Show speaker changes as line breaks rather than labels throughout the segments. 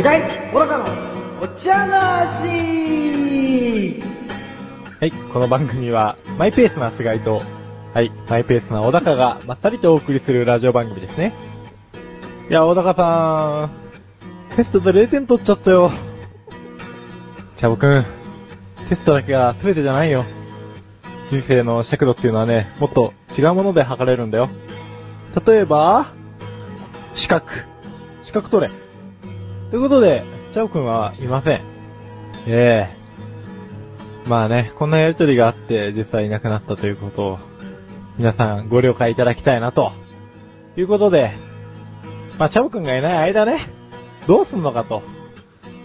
菅井小高のお茶の味
はい、この番組は、マイペースな菅井と、はい、マイペースな小高がまったりとお送りするラジオ番組ですね。いや、小高さん、テストで0点取っちゃったよ。チャボくん、テストだけが全てじゃないよ。人生の尺度っていうのはね、もっと違うもので測れるんだよ。例えば、資格。資格取れ。ということで、チャボくんはいません。ええまあね、こんなやりとりがあって実際いなくなったということを、皆さんご了解いただきたいなと。いうことで、まあ、チャボくんがいない間ね、どうすんのかと。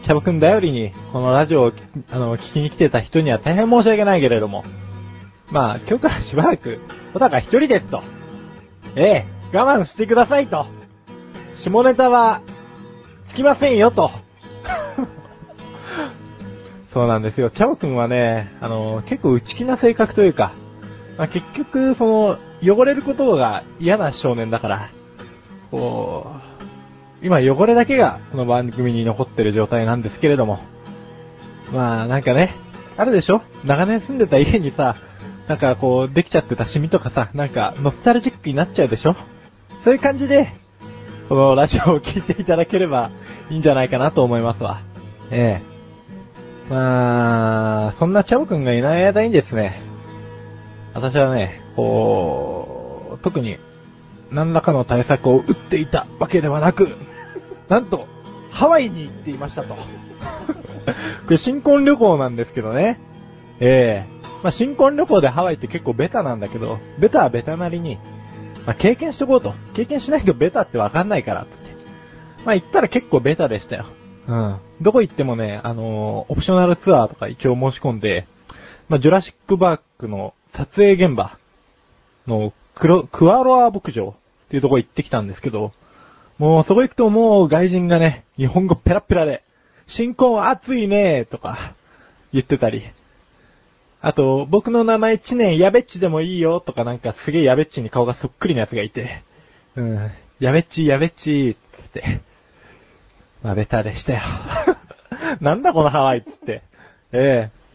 チャボくん頼りに、このラジオを、あの、聞きに来てた人には大変申し訳ないけれども。まあ、今日からしばらく、小高一人ですと。ええ、我慢してくださいと。下ネタは、きませんよと。そうなんですよ。チャボくんはね、あの、結構内気な性格というか、まあ、結局、その、汚れることが嫌な少年だから、こう、今汚れだけがこの番組に残ってる状態なんですけれども、まあなんかね、あるでしょ？長年住んでた家にさ、なんかこう、できちゃってたシミとかさ、なんかノスタルジックになっちゃうでしょ？そういう感じで、このラジオを聞いていただければいいんじゃないかなと思いますわ。ええ。まあ、そんなチャボくんがいない間にですね、私はね、こう、特に何らかの対策を打っていたわけではなく、なんと、ハワイに行っていましたと。これ新婚旅行なんですけどね。ええまあ新婚旅行でハワイって結構ベタなんだけど、ベタはベタなりに、まあ経験しとこうと。経験しないとベタってわかんないから。まあ行ったら結構ベタでしたよ。うん。どこ行ってもね、あのーオプショナルツアーとか一応申し込んで、まあ、ジュラシックバークの撮影現場のクロ、クワロア牧場っていうとこ行ってきたんですけど、もうそこ行くともう外人がね、日本語ペラペラで、新婚暑いねとか言ってたり、あと、僕の名前知念やべっちでもいいよとかなんかすげえやべっちに顔がそっくりな奴がいて、うん、やべっちやべっちつって、まあベタでしたよ。なんだこのハワイって。ええ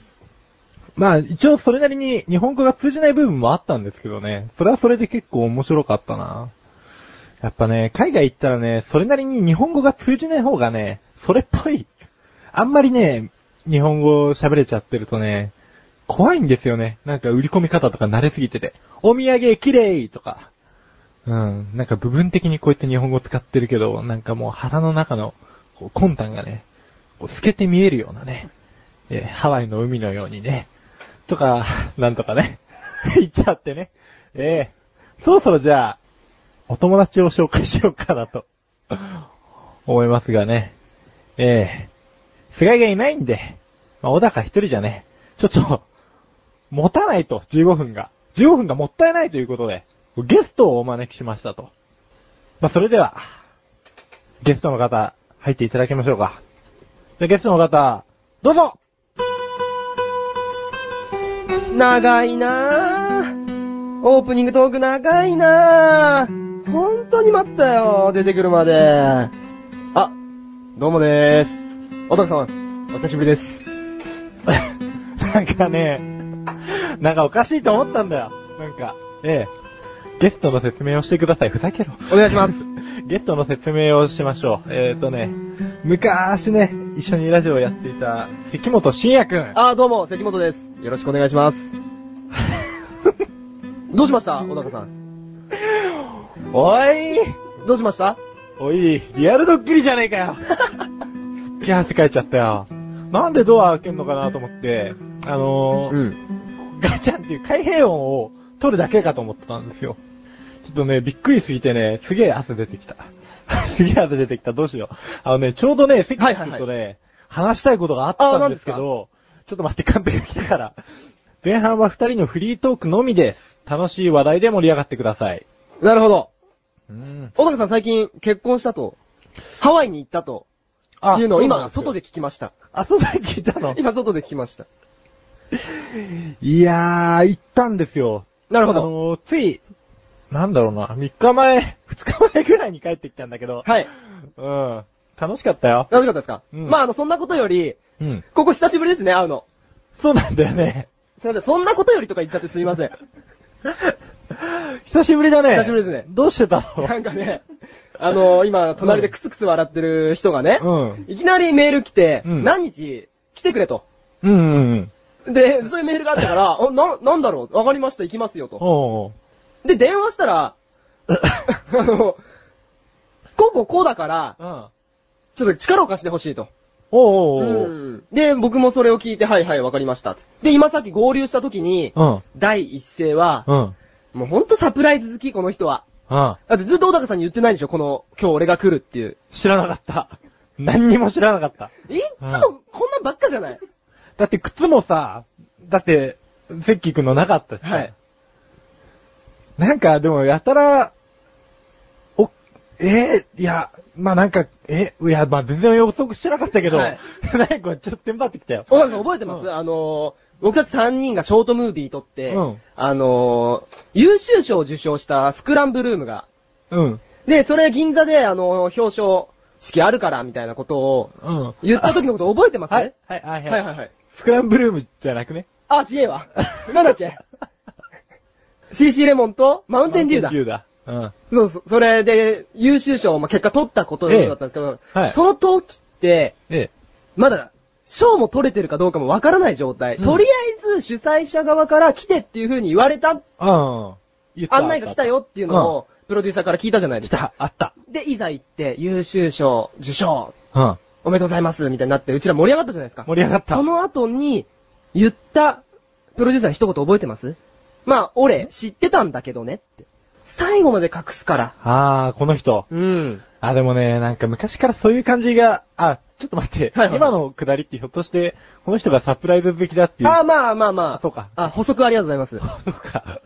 まあ一応それなりに日本語が通じない部分もあったんですけどね。それはそれで結構面白かったな。やっぱね、海外行ったらね、それなりに日本語が通じない方がね、それっぽい。あんまりね、日本語喋れちゃってるとね、怖いんですよね。なんか売り込み方とか慣れすぎてて。お土産綺麗とか。うん。なんか部分的にこうやって日本語使ってるけど、なんかもう腹の中のこう魂胆がね、こう透けて見えるようなね、えーハワイの海のようにね、とか、なんとかね、言っちゃってね。えー、そろそろじゃあ、お友達を紹介しようかなと、思いますがね。えー、菅井がいないんで、まあ、小高一人じゃね、ちょっと、持たないと、15分が。15分がもったいないということで、ゲストをお招きしましたと。まあ、それでは、ゲストの方、入っていただきましょうか。じゃあゲストの方、どうぞ
長いなぁ。オープニングトーク長いなぁ。本当に待ったよ、出てくるまで。あ、どうもでーす。おたくさん、お久しぶりです。
なんかね、なんかおかしいと思ったんだよ。なんか、ええ。ゲストの説明をしてください。ふざけろ。
お願いします。
ゲストの説明をしましょう。えーとね、昔ね、一緒にラジオをやっていた、関本慎也くん。
あ、どうも、関本です。よろしくお願いします。どうしました？小高さん。
おい
どうしました？
おい、リアルドッキリじゃねえかよ。すっげえ汗かいちゃったよ。なんでドア開けんのかなと思って、あのー、
ん。
ガチャンっていう開閉音を取るだけかと思ってたんですよ。ちょっとね、びっくりすぎてね、すげえ汗出てきた。すげえ汗出てきた。どうしよう。あのね、ちょうどね、関君とね、話したいことがあったんですけ
あ
ど、ちょっと待って、カンペが来たから。前半は二人のフリートークのみです。楽しい話題で盛り上がってください。
なるほど。
うん。
小高さん最近結婚したと、ハワイに行ったと、
あ
いうのを今、外で聞きました。
あ、外で聞いたの？
今、外で聞きました。
いやー、行ったんですよ。あ
なるほど。
のーつい、なんだろうな、3日前、2日前ぐらいに帰ってきたんだけど、
はい。
うん。楽しかったよ。
楽しかったですか、
うん
まあ、あの、そんなことより、
うん。
ここ久しぶりですね、会うの。
そうなんだよね。
すいません、そんなことよりとか言っちゃってすいません。
久しぶりだね。
久しぶりですね
どうしてたの？
なんかね、あの今、隣でクスクス笑ってる人がね、
うん
いきなりメール来て、
うん
何日来てくれと。
うんうんうん。
で、そういうメールがあったから、あな、なんだろう？わかりました、行きますよと。で、電話したら、あの、こうこうこうだから、
おう。うん。
ちょっと力を貸してほしいと。
おうおうおう。
うんで、僕もそれを聞いて、はいはい、わかりました。で、今さっき合流した時に、
うん。
第一声は、
うん。
もうほんとサプライズ好き、この人は。
うん。
だってずっと小高さんに言ってないでしょ、この、今日俺が来るっていう。
知らなかった。何にも知らなかった。
いっつもこんなんばっかじゃない。
だって靴もさ、だって、セッキーくんのなかったしさ。
はい。
なんか、でも、やたら、お、えーいや、まあなんか、え、いや、まあ全然予測してなかったけど、
はい
なんかちょっとテンパってきたよ。
小高さん覚えてます、
うん
あのー、僕たち3人がショートムービー撮って、
うん
あのー、優秀賞を受賞したスクランブルームが、
うん。
で、それ銀座で、あのー、表彰式あるから、みたいなことを
うん。
言った時のこと覚えてます？
はい、はい、はい、
はいはいはい。
スクランブルームじゃなくね？
あ、違えわ。なんだっけ？?CC レモンとマウンテンデューだ
マウンテン。デューだ。うん。
そうそう、それで優秀賞、まあ、結果取ったことだったんですけど、
ええはい
その時って、
え
まだ、賞も取れてるかどうかもわからない状態。
うん
とりあえず主催者側から来てっていう風に言われた、
うん。言った
案内が来たよっていうのを、プロデューサーから聞いたじゃないですか。
あった。
で、いざ行って、優秀賞、受賞、
うん。
おめでとうございます、みたいになって、うちら盛り上がったじゃないですか。
盛り上がった。
その後に、言った、プロデューサーに一言覚えてます？まあ、俺、知ってたんだけどねって。最後まで隠すから。
あー、この人。
うん。
あ、でもね、なんか昔からそういう感じが、あ、ちょっと待って。
はいはい
今のくだりってひょっとして、この人がサプライズ好きだっていう。
あ、まあまあまあ。
そうか
あ、補足ありがとうございます。
そうか。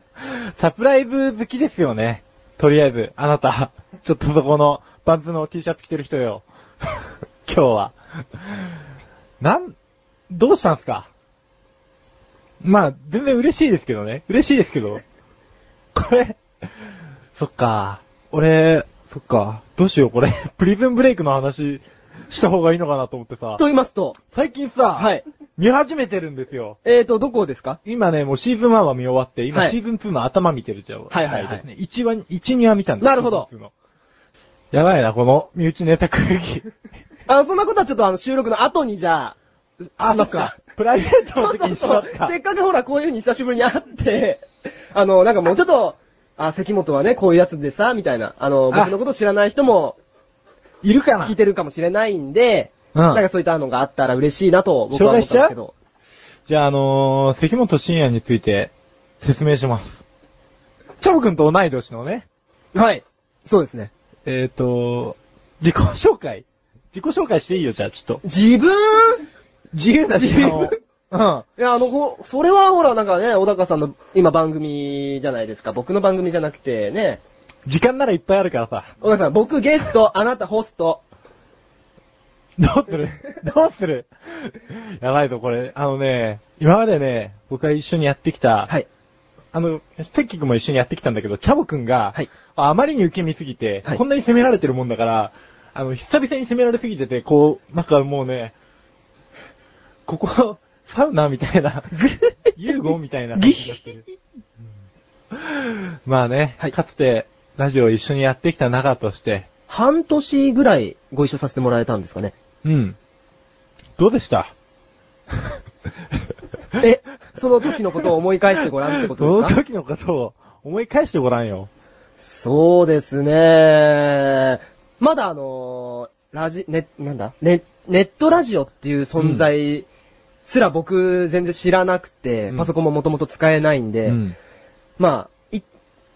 サプライズ好きですよね。とりあえず、あなた、ちょっとそこの、パンツの T シャツ着てる人よ。今日は。なん、どうしたんすか？まあ、全然嬉しいですけどね。嬉しいですけど。これ、そっか。俺、そっか。どうしよう、これ。プリズンブレイクの話した方がいいのかなと思ってさ。
と言いますと、
最近さ、
はい。
見始めてるんですよ。
えーと、どこですか？
今ね、もうシーズン1は見終わって、今
はい
シーズン2の頭見てるじゃん。
はいはいはい
ですね。1話、1、2話見たんだ
なるほど
シーズン2のやばいな、この身内ネタ空気。
あ、そんなことはちょっとあの収録の後にじゃあ、しますか。。
プライベートの時にしまった。
せっかくほら、こういう風に久しぶりに会って、あの、なんかもうちょっと、あ、関本はね、こういうやつでさ、みたいな、あの、
あ
僕のこと知らない人も
いるかな
聞いてるかもしれないんで、
うん
なんかそういったのがあったら嬉しいなと僕は思ったんですけど。
じゃあ、あのー、関本深也について説明します。チャボくんと同い年のね、
はい。そうですね。
えっ、ー、と、自己紹介自己紹介していいよ、じゃあ、ちょっと。
自分？
自由な時間を。
自
うん。
いや、あの、こそれはほら、なんかね、小高さんの今番組じゃないですか。僕の番組じゃなくてね。
時間ならいっぱいあるからさ。
小高さん、僕ゲスト、あなたホスト。
どうする？どうする？やばいぞ、これ。あのね、今までね、僕が一緒にやってきた、
はい。
あの、テッキ君も一緒にやってきたんだけど、チャボくんが、
はい
あまりに受け身すぎて、
はい
こんなに責められてるもんだから、あの、久々に責められすぎてて、こう、なんかもうね、ここ、サウナみたいな、遊具みたいな感じになってる。う んまあね、
はい
かつて、ラジオを一緒にやってきた仲として、
半年ぐらいご一緒させてもらえたんですかね。
うん。どうでした？
え、その時のことを思い返してごらんってこ
そ
とですか？
の時のことを思い返してごらんよ。
そうですね。まだあのーラジ、ね、なんだ？ネネットラジオっていう存在すら僕全然知らなくて、
うん
パソコンももともと使えないんで、
うん。
まあ、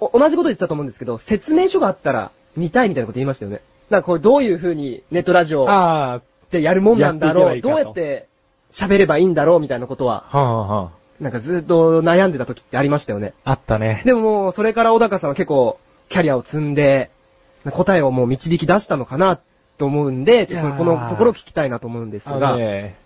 同じこと言ってたと思うんですけど、説明書があったら見たいみたいなこと言いましたよね。なんかこれどういう風にネットラジオってやるもんなんだろう、
いい
どうやって喋ればいいんだろうみたいなことは、
はあ、はあ、
なんかずっと悩んでた時ってありましたよね。
あったね。
でももう、それから小高さんは結構、キャリアを積んで、答えをもう導き出したのかな、と思うんで、ちょっとこのところを聞きたいなと思うんですが、
ね、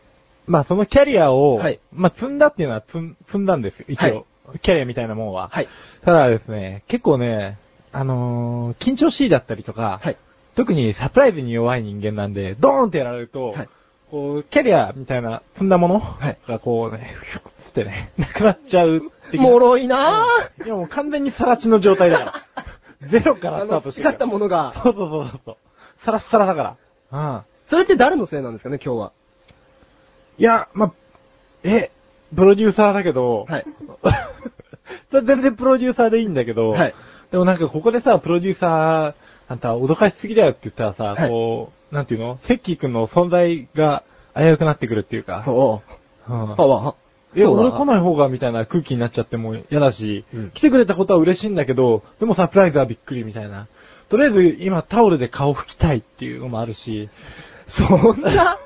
まあそのキャリアを、
はい
まあ積んだっていうのは積ん積んだんですよ、一応。キャリアみたいなもんは。
はい。
ただですね、結構ね、あのー緊張しいだったりとか、
はい。
特にサプライズに弱い人間なんで、ドーンってやられると、
はい
こう、キャリアみたいな積んだもの
はい
がこうね、ふつってね、なくなっちゃう。
脆いなぁ。
いやもう完全にさらちの状態だから。ゼロからスタートして
使ったものが。
そうそうそうそう。サラッサラだから。うん。
それって誰のせいなんですかね、今日は。
いや、ま、え、プロデューサーだけど、
はい。
全然プロデューサーでいいんだけど、
はい。
でもなんかここでさ、プロデューサー、あんた脅かしすぎだよって言ったらさ、
はい。
こう、なんていうの？セッキー君の存在が危うくなってくるっていうか、
おう。
うん。
あわ、
いや、
そうだ
俺来ない方がみたいな空気になっちゃっても嫌だし、
うん。
来てくれたことは嬉しいんだけど、でもサプライズはびっくりみたいな。とりあえず今タオルで顔拭きたいっていうのもあるし、
そんな？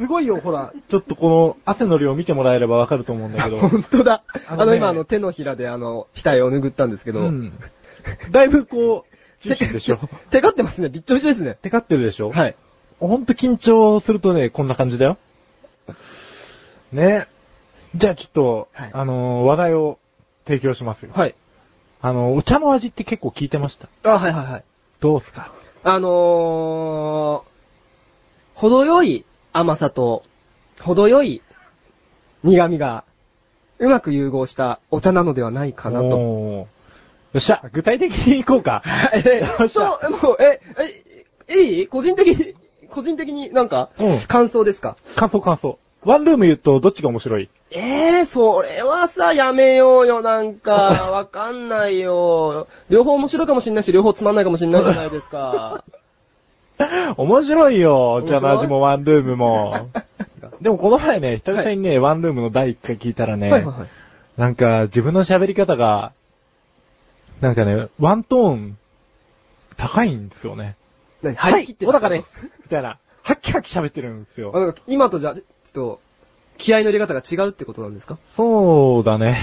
すごいよ、ほら、ちょっとこの汗の量見てもらえればわかると思うんだけど。
本当だ。あの、
あのね
今、あの、手のひらで、あの、額を拭ったんですけど、
うん。だいぶこう、重心でしょ。
テカってますね。びっちょびちょですね。
テカってるでしょ？
はい。
ほんと緊張するとね、こんな感じだよ。ね。じゃあちょっと、
はい
あのー話題を提供しますよ。
はい。
あの、お茶の味って結構聞いてました？
あ、はいはいはい。
どうすか？
あのー、程よい甘さと、程よい苦味が、うまく融合したお茶なのではないかなと。
よっしゃ、具体的に行こうか。
え
よっ
もう、え、え、いい？個人的に、個人的になんか
うん、
感想ですか？
感想感想。ワンルーム言うとどっちが面白い？
ええー、それはさ、やめようよ、なんか、わかんないよ。両方面白いかもしんないし、両方つまんないかもしんないじゃないですか。
面白いよ、お茶の味もワンルームも。でもこの前ね、久々にね、ワンルームの第1回聞いたらね、
はいはいはい。
なんか自分の喋り方が、なんかね、ワントーン、高いんですよね。
何？張り切って
小高です。みたいな。ハキハキ喋ってるんですよ。
今とじゃ、ちょっと、気合の入れ方が違うってことなんですか？
そうだね。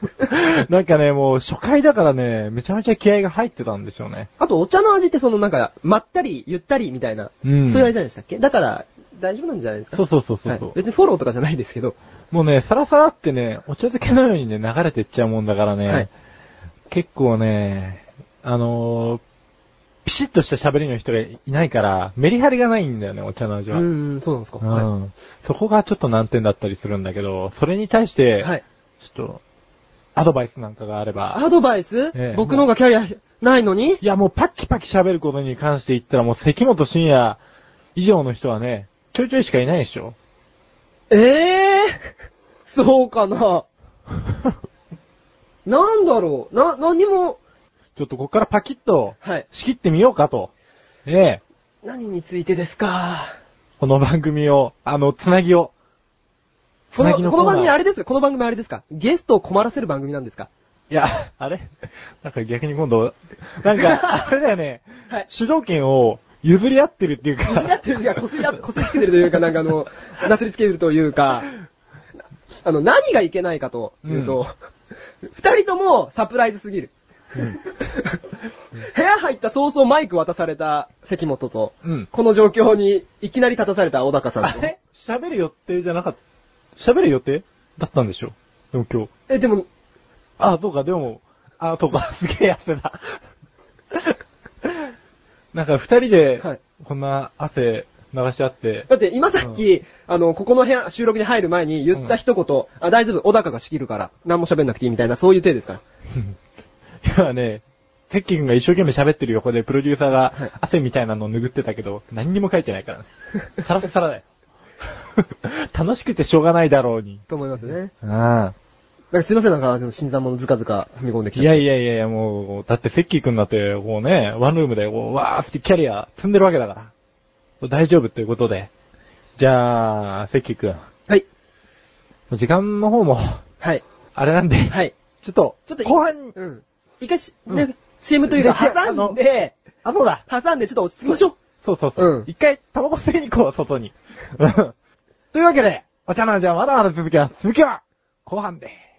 なんかね、もう初回だからね、めちゃめちゃ気合が入ってたんでしょうね。
あと、お茶の味ってそのなんか、まったり、ゆったりみたいな、
うん
そういうあれじゃないでしたっけ？だから、大丈夫なんじゃないですか？
そうそうそうそう。
はい別にフォローとかじゃないですけど。
もうね、サラサラってね、お茶漬けのようにね、流れてっちゃうもんだからね、
はい
結構ね、あのーピシッとした喋りの人がいないから、メリハリがないんだよね、お茶の味
う
は。
ーん、そうなんですか。
うん
は
そこがちょっと難点だったりするんだけど、それに対して、
い。はい。
ちょっと、アドバイスなんかがあれば、
アドバイス、
ええ
僕の方がキャリアないのに？
いやもうパッキパキ喋ることに関して言ったらもう関本深也以上の人はね、ちょいちょいしかいないでしょ。
ええー、そうかな。なんだろう。な、何も、
ちょっとここからパキッと
はい。
仕切ってみようかと。ええ
何についてですか？
この番組を、あの、つなぎを。
この、
つなぎの
この番組あれですか？この番組あれですか？ゲストを困らせる番組なんですか？
いや、あれ？なんか逆に今度、なんか、あれだよね、
はい。
主導権を譲り合ってるっていうか、
こすり合ってるか、こすり合、こすりつけてるというか、なんかあの、なすりつけてるというか、あの、何がいけないかというと、二、人ともサプライズすぎる。部屋入った早々マイク渡された関本と、
うん。
この状況にいきなり立たされた小高さんと。
喋る予定じゃなかった？喋る予定だったんでしょ？でも今日。
え、でも、
あ、そうか、でも、あ、そうか、すげえ汗だ。なんか二人で
はい、
こんな汗流し合って、
だって今さっき、あの、ここの部屋、収録に入る前に言った一言、あ、大丈夫、小高が仕切るから、何も喋んなくていいみたいな、そういう手ですから。
今ね、テッキー君が一生懸命喋ってる横でプロデューサーが
はい
汗みたいなのを拭ってたけど、何にも書いてないからね。サラッサラだよ。楽しくてしょうがないだろうに。
と思いますね。
あ
なんかすいません、なんか、その新参者ずかずか踏み込んでき
いや
ちゃって。
いやいやいや、もう、だってセッキー君だって、こうね、ワンルームで、こう、わーってキャリア積んでるわけだから。大丈夫っていうことで。じゃあ、セッキー君。
はい。
時間の方も、
はい。
あれなんで、
はい。
ちょっと、
ちょっとい
後半に、
うん。一回し、
うん
ね、CM というか、挟んで、
あ、そうだ。
挟んでちょっと落ち着きましょう。
そうそうそう。
うん
一回、タバコ吸いに行こう、外に。うんというわけで、お茶の味はまだまだ続きます。続きは、後半で。